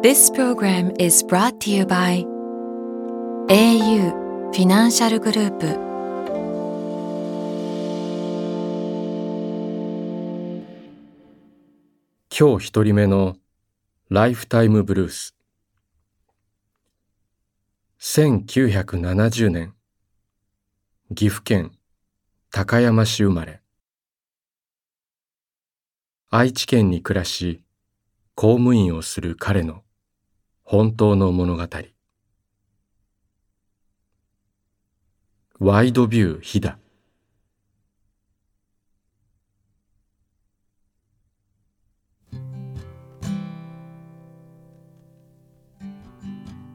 This program is brought to you by au フィナンシャルグループ今日一人目のライフタイムブルース1970年。岐阜県高山市生まれ。愛知県に暮らし公務員をする彼の本当の物語。ワイドビュー飛騨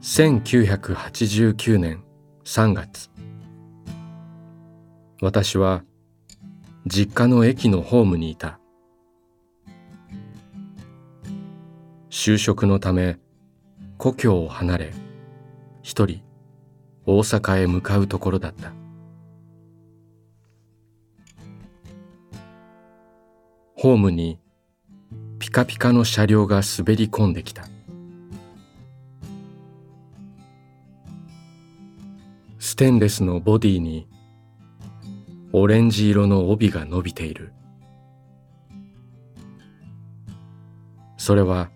1989年3月。私は実家の駅のホームにいた。就職のため故郷を離れ一人大阪へ向かうところだった。ホームにピカピカの車両が滑り込んできた。ステンレスのボディにオレンジ色の帯が伸びている。それは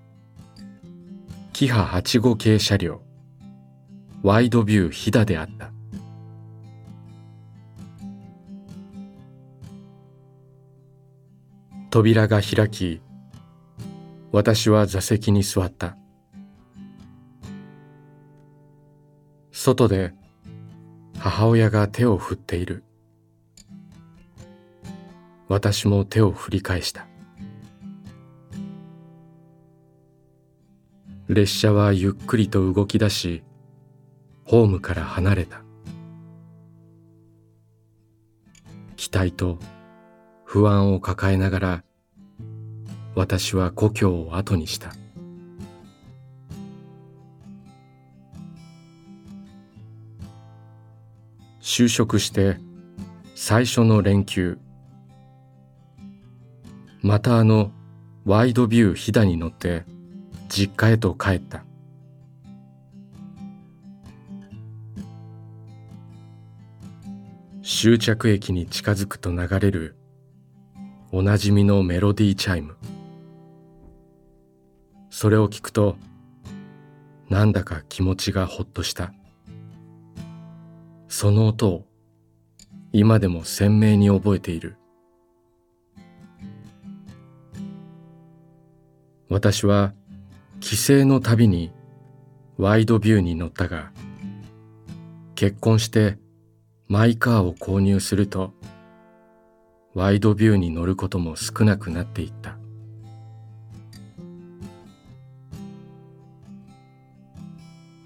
キハ8号系車両ワイドビュー飛騨であった。扉が開き私は座席に座った。外で母親が手を振っている。私も手を振り返した。列車はゆっくりと動き出しホームから離れた。期待と不安を抱えながら私は故郷を後にした。就職して最初の連休。またあのワイドビュー飛騨に乗って実家へと帰った。終着駅に近づくと流れるおなじみのメロディーチャイム。それを聞くとなんだか気持ちがほっとした。その音を今でも鮮明に覚えている。私は帰省のたびにワイドビューに乗ったが結婚してマイカーを購入するとワイドビューに乗ることも少なくなっていった。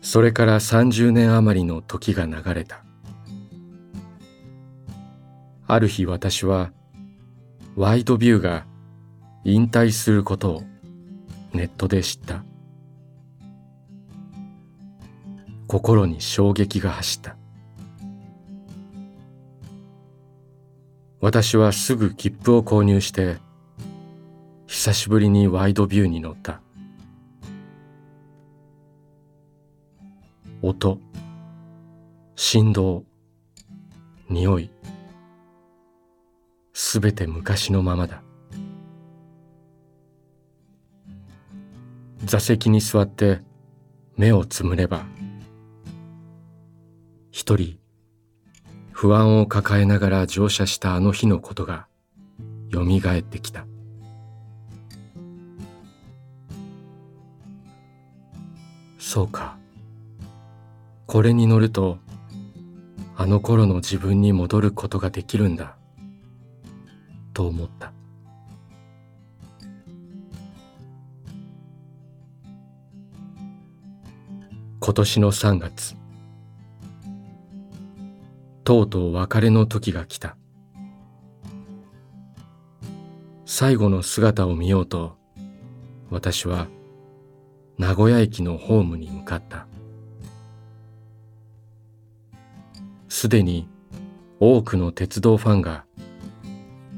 それから30年余りの時が流れた。ある日私はワイドビューが引退することをネットで知った。心に衝撃が走った。私はすぐ切符を購入して久しぶりにワイドビューに乗った。音振動匂いすべて昔のままだ。座席に座って目をつむれば一人不安を抱えながら乗車したあの日のことがよみがえってきた。そうか。これに乗るとあの頃の自分に戻ることができるんだ。と思った。今年の3月。とうとう別れの時が来た。最後の姿を見ようと私は名古屋駅のホームに向かった。すでに多くの鉄道ファンが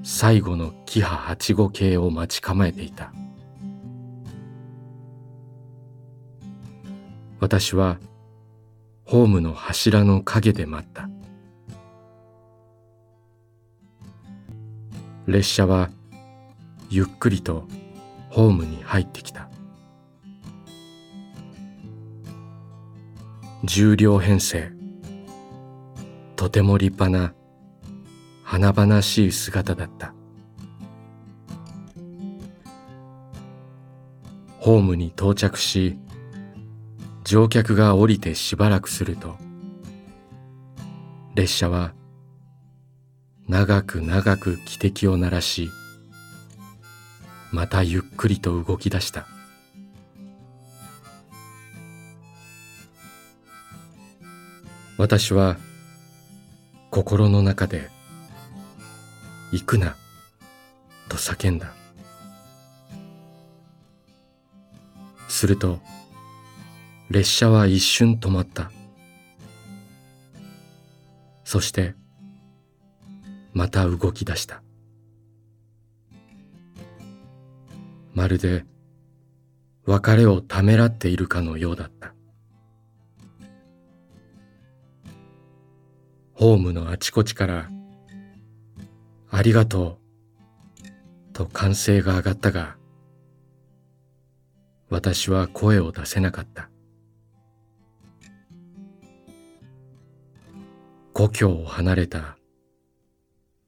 最後のキハ85系を待ち構えていた。私はホームの柱の陰で待った。列車はゆっくりとホームに入ってきた。重両編成。とても立派な華々しい姿だった。ホームに到着し乗客が降りてしばらくすると列車は長く長く汽笛を鳴らしまたゆっくりと動き出した。私は心の中で「行くな」と叫んだ。すると列車は一瞬止まった。そしてまた動き出した。まるで別れをためらっているかのようだった。ホームのあちこちから「ありがとう」と歓声が上がったが私は声を出せなかった。故郷を離れた。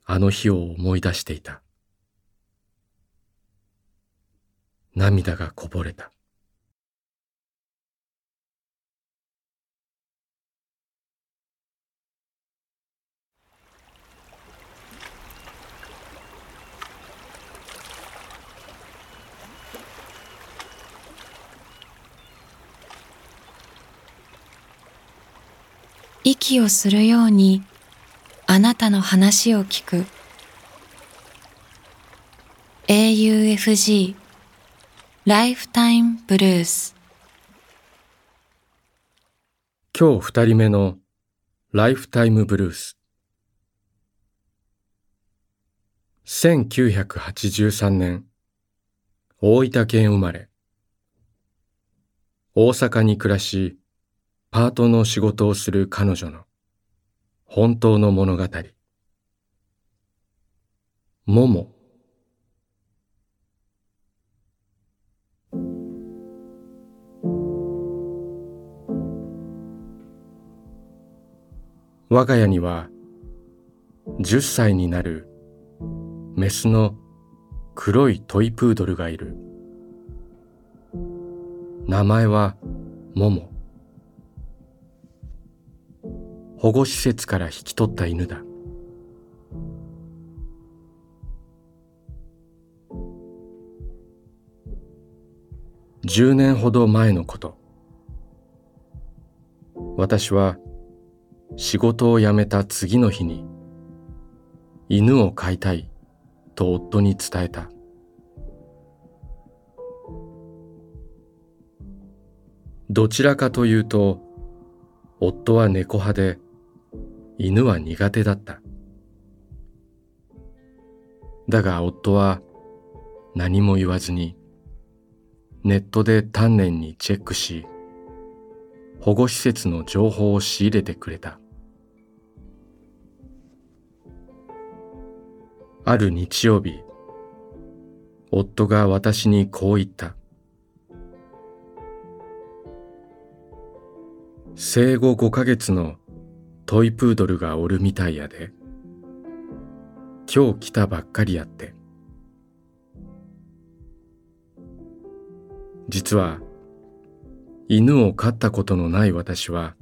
あの日を思い出していた。涙がこぼれた。息をするようにあなたの話を聞く。AUFG ライフタイムブルース今日二人目のライフタイムブルース1983年大分県生まれ。大阪に暮らしパートの仕事をする彼女の本当の物語。もも。我が家には10歳になるメスの黒いトイプードルがいる。名前はもも。保護施設から引き取った犬だ。10年ほど前のこと。私は仕事を辞めた次の日に犬を飼いたいと夫に伝えた。どちらかというと夫は猫派で犬は苦手だった。だが夫は何も言わずにネットで丹念にチェックし保護施設の情報を仕入れてくれた。ある日曜日、夫が私にこう言った。生後5ヶ月のトイプードルがおるみたいやで。今日来たばっかりやって。実は、犬を飼ったことのない私は、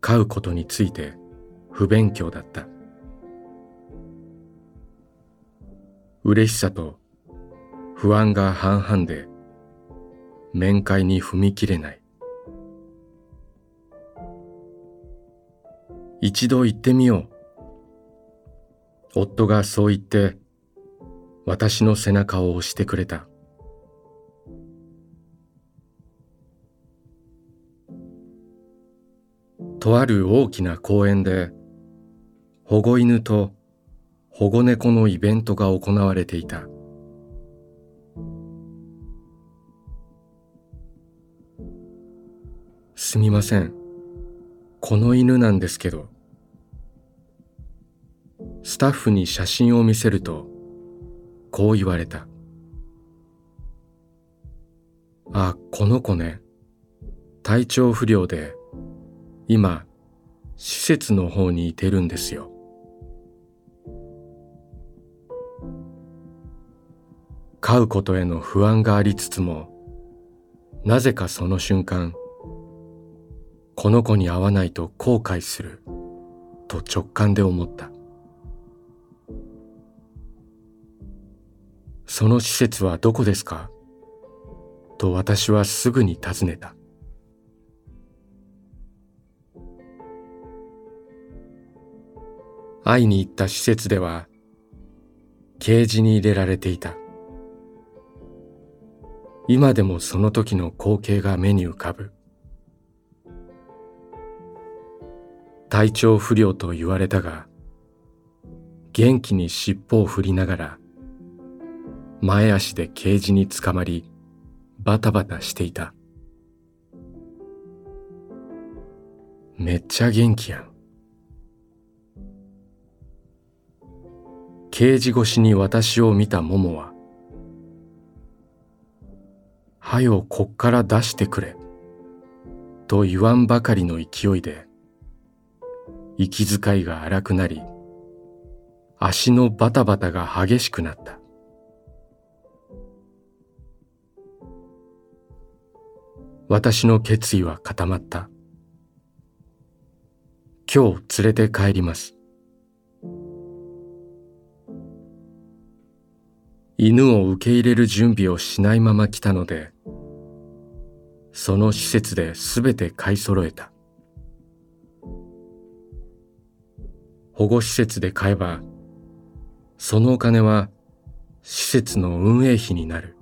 飼うことについて不勉強だった。嬉しさと不安が半々で面会に踏み切れない。一度行ってみよう。夫がそう言って私の背中を押してくれた。とある大きな公園で保護犬と保護猫のイベントが行われていた。すみません。この犬なんですけど。スタッフに写真を見せると、こう言われた。あ、この子ね。体調不良で、今、施設の方にいてるんですよ。飼うことへの不安がありつつも、なぜかその瞬間、この子に会わないと後悔すると直感で思った。その施設はどこですか？と私はすぐに尋ねた。会いに行った施設では、ケージに入れられていた。今でもその時の光景が目に浮かぶ。体調不良と言われたが、元気に尻尾を振りながら、前足でケージにつかまり、バタバタしていた。めっちゃ元気やん。ケージ越しに私を見たモモは、はよこっから出してくれ、と言わんばかりの勢いで、息遣いが荒くなり、足のバタバタが激しくなった。私の決意は固まった。今日連れて帰ります。犬を受け入れる準備をしないまま来たので、その施設で全て買い揃えた。保護施設で買えば、そのお金は施設の運営費になる。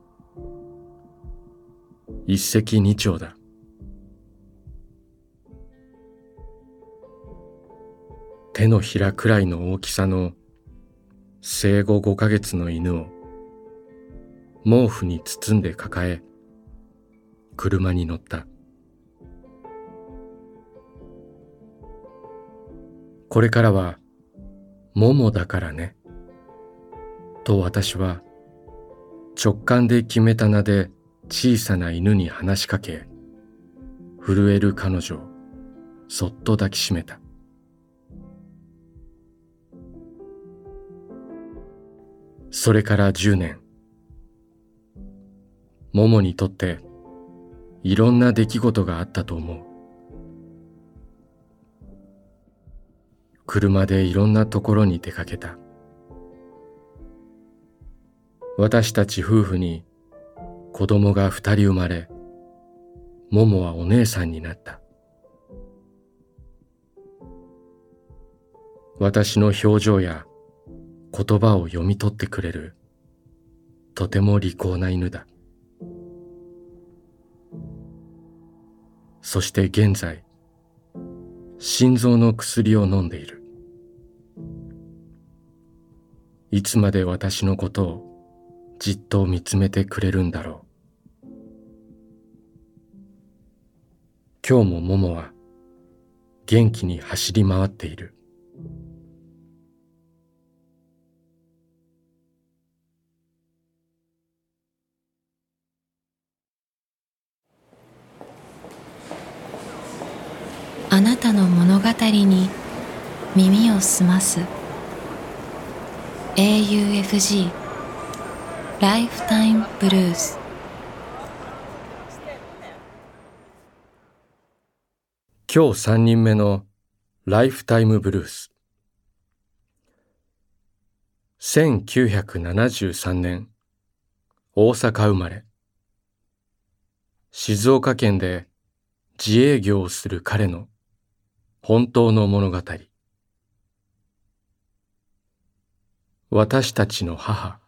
一石二鳥だ。手のひらくらいの大きさの生後5ヶ月の犬を毛布に包んで抱え車に乗った。これからはももだからね。と私は直感で決めた名で小さな犬に話しかけ、震える彼女をそっと抱きしめた。それから十年。ももにとっていろんな出来事があったと思う。車でいろんなところに出かけた。私たち夫婦に子供が二人生まれ、ももはお姉さんになった。私の表情や言葉を読み取ってくれるとても利口な犬だ。そして現在、心臓の薬を飲んでいる。いつまで私のことをじっと見つめてくれるんだろう。今日もももは元気に走り回っている。あなたの物語に耳を澄ます。AUFG ライフタイムブルース今日三人目のライフタイムブルース。1973年大阪生まれ。静岡県で自営業をする彼の本当の物語。私たちの母。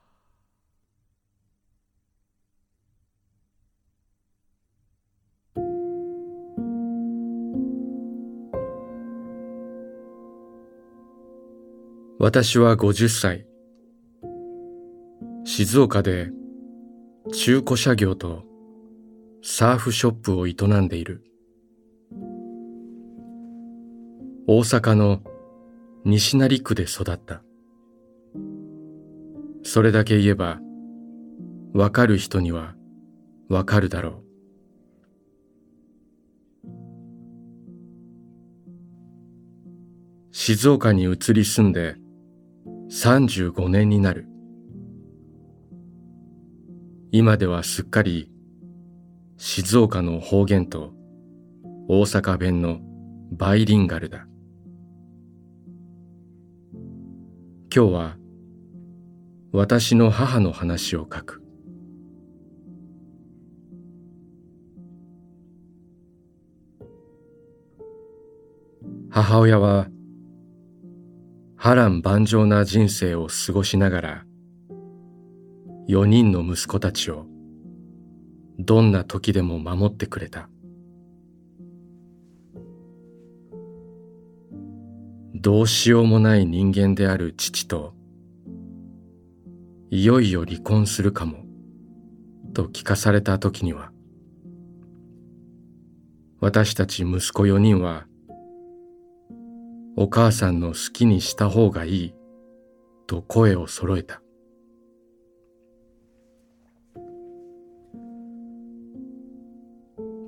私は50歳。静岡で中古車業とサーフショップを営んでいる。大阪の西成区で育った。それだけ言えばわかる人にはわかるだろう。静岡に移り住んで35年になる。今ではすっかり静岡の方言と大阪弁のバイリンガルだ。今日は私の母の話を書く。母親は波乱万丈な人生を過ごしながら4人の息子たちをどんな時でも守ってくれた。どうしようもない人間である父といよいよ離婚するかもと聞かされた時には私たち息子4人はお母さんの好きにした方がいいと声を揃えた。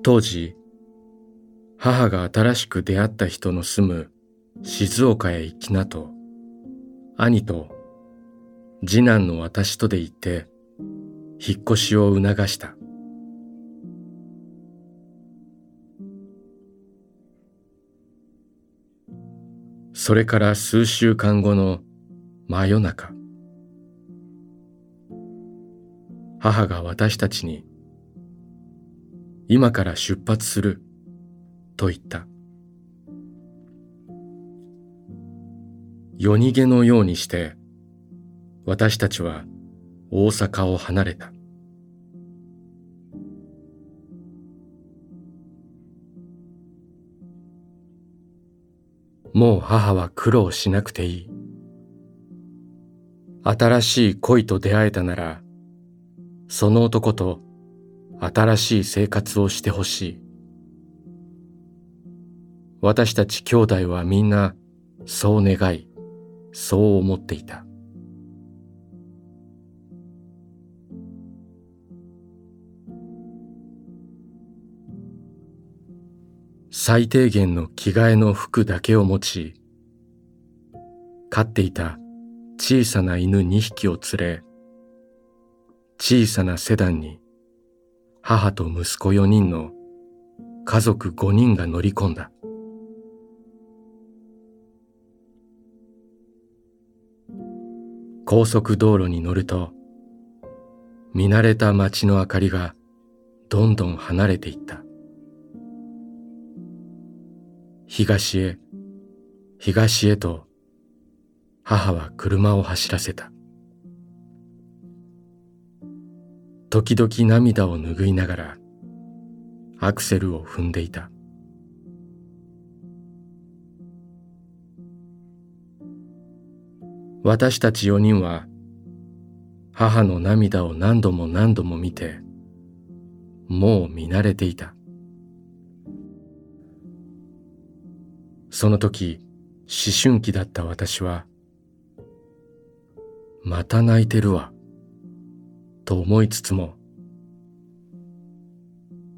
当時母が新しく出会った人の住む静岡へ行きなと兄と次男の私とで行って引っ越しを促した。それから数週間後の真夜中。母が私たちに今から出発すると言った。夜逃げのようにして私たちは大阪を離れた。もう母は苦労しなくていい。新しい恋と出会えたならその男と新しい生活をしてほしい。私たち兄弟はみんなそう願いそう思っていた。最低限の着替えの服だけを持ち飼っていた小さな犬2匹を連れ小さなセダンに母と息子4人の家族5人が乗り込んだ。高速道路に乗ると見慣れた街の明かりがどんどん離れていった。東へ東へと母は車を走らせた。時々涙を拭いながらアクセルを踏んでいた。私たち4人は母の涙を何度も何度も見てもう見慣れていた。その時思春期だった私はまた泣いてるわと思いつつも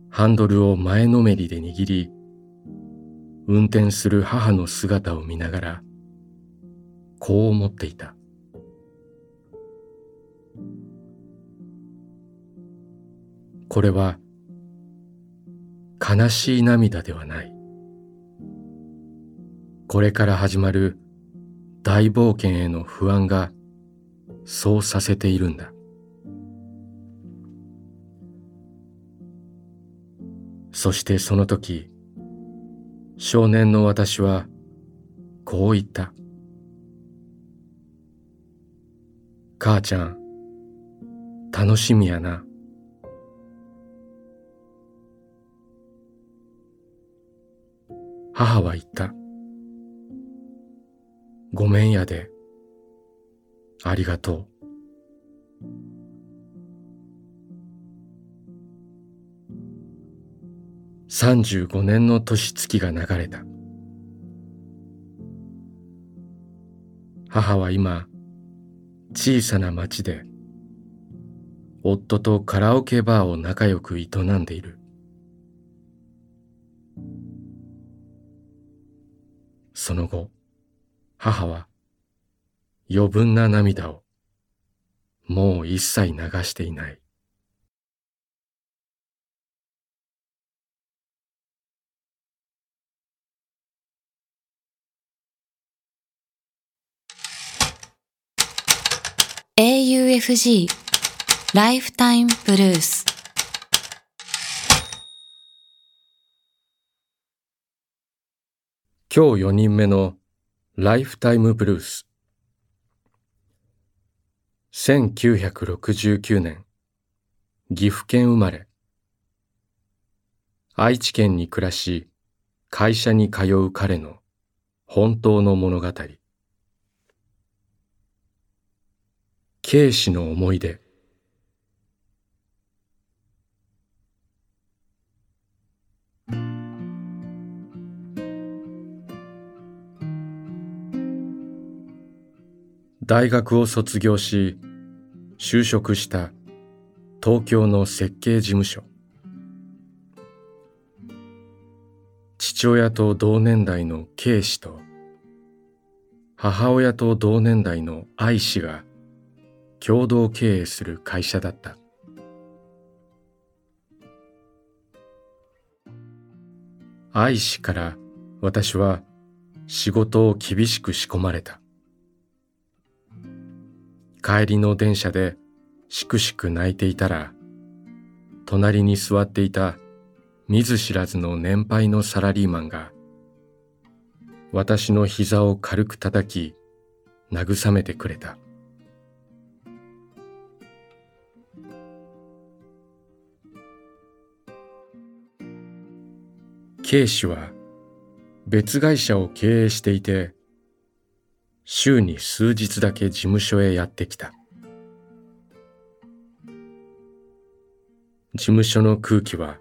ハンドルを前のめりで握り運転する母の姿を見ながらこう思っていた。これは悲しい涙ではない。これから始まる大冒険への不安がそうさせているんだそしてその時少年の私はこう言った母ちゃん、楽しみやな。母は言った。ごめんやで。ありがとう。35年の年月が流れた。母は今、小さな町で、夫とカラオケバーを仲良く営んでいる。その後、母は余分な涙をもう一切流していない。AUFG ライフタイムブルース今日4人目のライフタイムブルース1969年。岐阜県生まれ。愛知県に暮らし会社に通う彼の本当の物語。警視の思い出。大学を卒業し就職した東京の設計事務所。父親と同年代の K 氏と母親と同年代の愛氏が共同経営する会社だった。愛しから私は仕事を厳しく仕込まれた。帰りの電車でしくしく泣いていたら隣に座っていた見ず知らずの年配のサラリーマンが私の膝を軽く叩き慰めてくれた。K 氏は別会社を経営していて週に数日だけ事務所へやってきた。事務所の空気は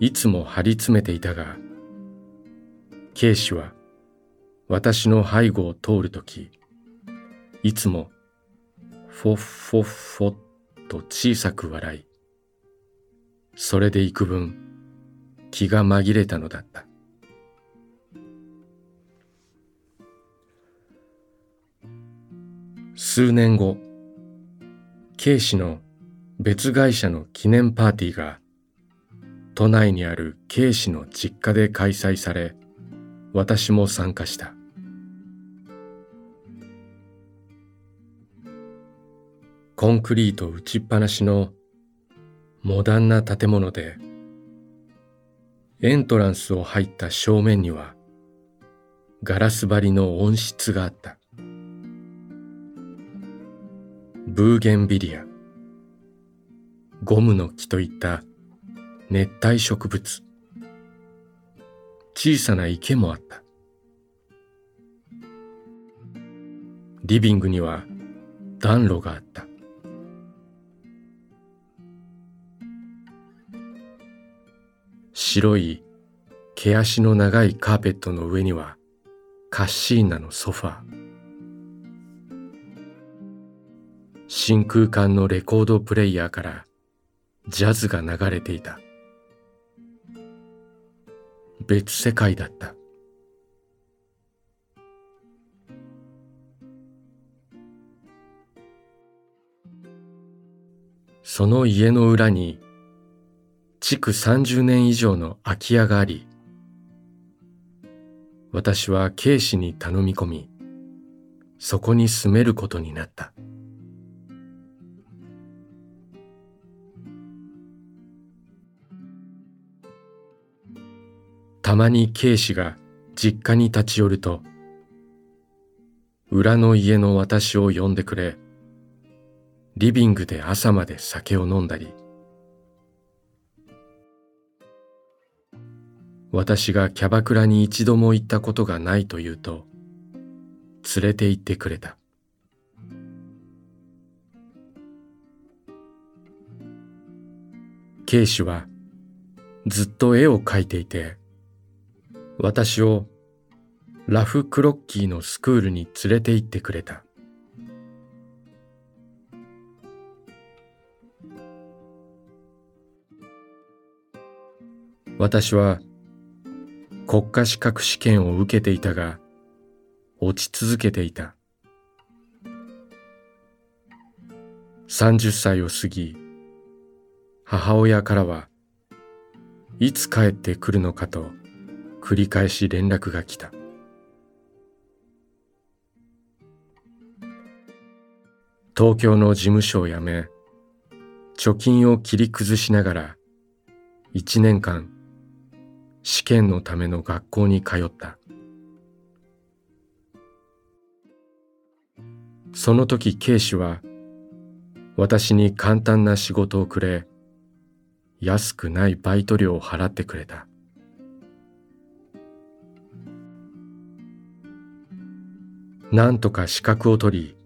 いつも張り詰めていたが K 氏は私の背後を通るときいつもフォッフォッフォッと小さく笑いそれで幾分気が紛れたのだった。数年後 K 氏の別会社の記念パーティーが都内にある K 氏の実家で開催され私も参加した。コンクリート打ちっぱなしのモダンな建物でエントランスを入った正面にはガラス張りの温室があった。ブーゲンビリア。ゴムの木といった熱帯植物。小さな池もあった。リビングには暖炉があった。白い毛足の長いカーペットの上にはカッシーナのソファー。真空管のレコードプレイヤーからジャズが流れていた別世界だったその家の裏に築30年以上の空き家があり、私は K 氏に頼み込み、そこに住めることになった。たまに K 氏が実家に立ち寄ると、裏の家の私を呼んでくれ、リビングで朝まで酒を飲んだり私がキャバクラに一度も行ったことがないと言うと連れて行ってくれた。ケイシはずっと絵を描いていて私をラフクロッキーのスクールに連れて行ってくれた。私は国家資格試験を受けていたが落ち続けていた。30歳を過ぎ母親からはいつ帰ってくるのかと繰り返し連絡が来た。東京の事務所を辞め貯金を切り崩しながら一年間試験のための学校に通った。その時警視は私に簡単な仕事をくれ安くないバイト料を払ってくれた。なんとか資格を取り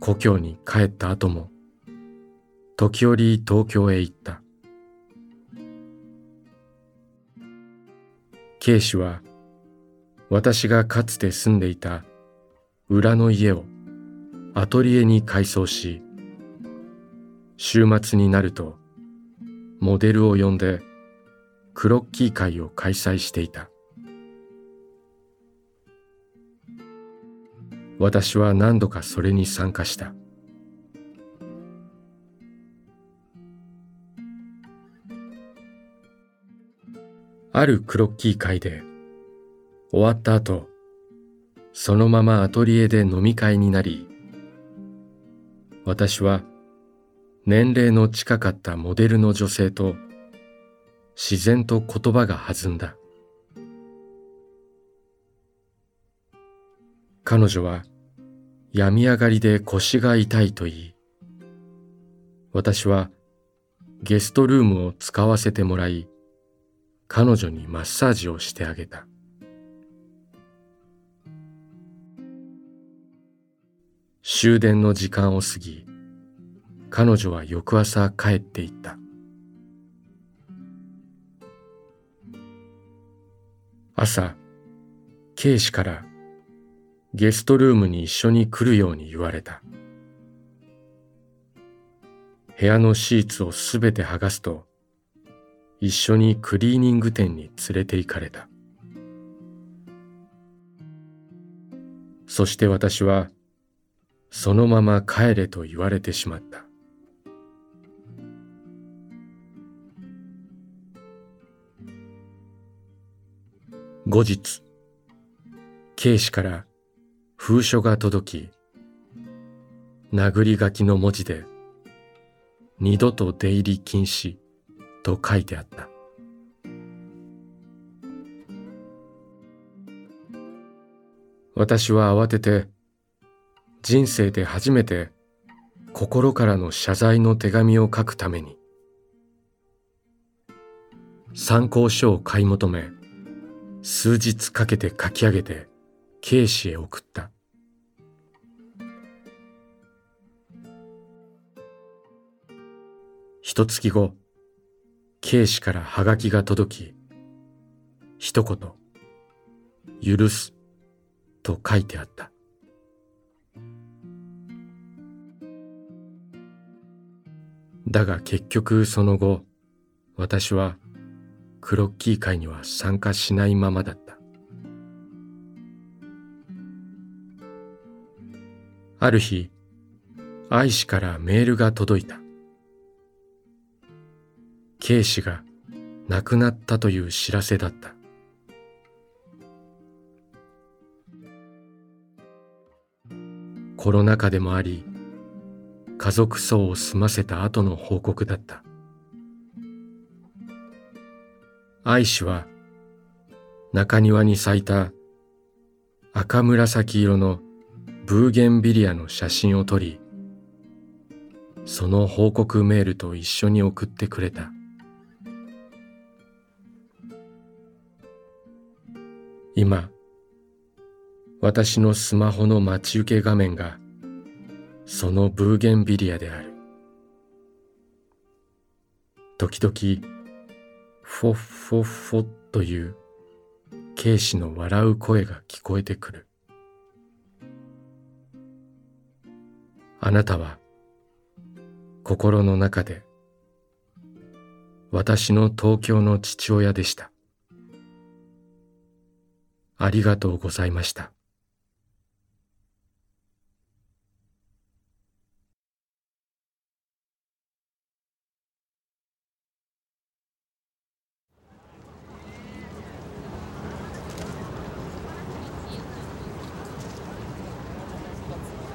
故郷に帰った後も時折東京へ行った。K 氏は私がかつて住んでいた裏の家をアトリエに改装し週末になるとモデルを呼んでクロッキー会を開催していた。私は何度かそれに参加した。あるクロッキー会で終わった後そのままアトリエで飲み会になり私は年齢の近かったモデルの女性と自然と言葉が弾んだ。彼女は病み上がりで腰が痛いと言い私はゲストルームを使わせてもらい彼女にマッサージをしてあげた。終電の時間を過ぎ彼女は翌朝帰っていった。朝 K 氏からゲストルームに一緒に来るように言われた。部屋のシーツをすべて剥がすと一緒にクリーニング店に連れて行かれた。そして私はそのまま帰れと言われてしまった。後日 K 氏から封書が届き殴り書きの文字で二度と出入り禁止と書いてあった。私は慌てて人生で初めて心からの謝罪の手紙を書くために参考書を買い求め数日かけて書き上げて警視へ送った。一月後警視からハガキが届き一言「許す」と書いてあった。だが結局その後私はクロッキー会には参加しないままだった。ある日愛氏からメールが届いた。K 氏が亡くなったという知らせだった。コロナ禍でもあり家族葬を済ませた後の報告だった。愛氏は中庭に咲いた赤紫色のブーゲンビリアの写真を撮りその報告メールと一緒に送ってくれた。今私のスマホの待ち受け画面がそのブーゲンビリアである。時々フォッフォッフォッという警視の笑う声が聞こえてくる。あなたは心の中で私の東京の父親でした。ありがとうございました。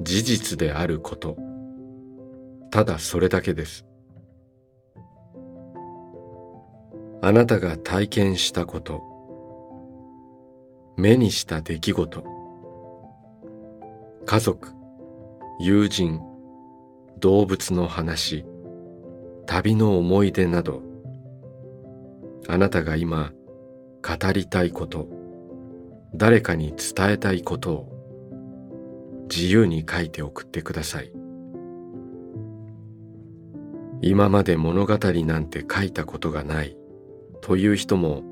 事実であること。ただそれだけです。あなたが体験したこと。目にした出来事。家族友人動物の話旅の思い出など。あなたが今語りたいこと。誰かに伝えたいことを。自由に書いて送ってください。今まで物語なんて書いたことがないという人も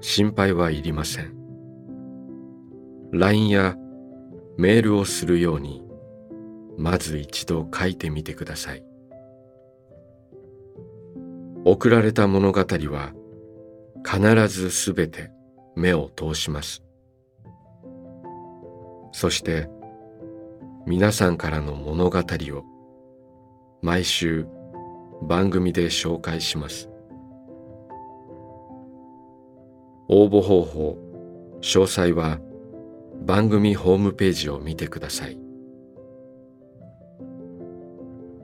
心配はいりません。LINE やメールをするようにまず一度書いてみてください。送られた物語は必ずすべて目を通します。そして皆さんからの物語を毎週番組で紹介します。応募方法詳細は番組ホームページを見てください。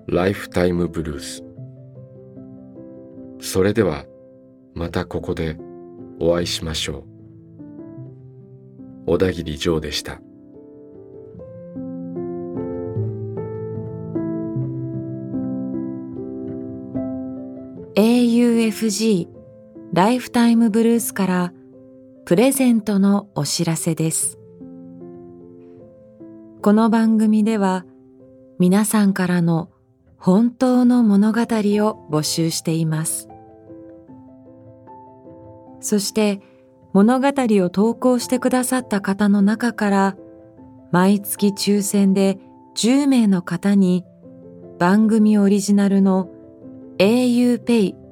ライフタイムブルース。それではまたここでお会いしましょう。小田切ジョーでした。FG ライフタイムブルースからプレゼントのお知らせです。この番組では皆さんからの本当の物語を募集しています。そして物語を投稿してくださった方の中から毎月抽選で10名の方に番組オリジナルの auPay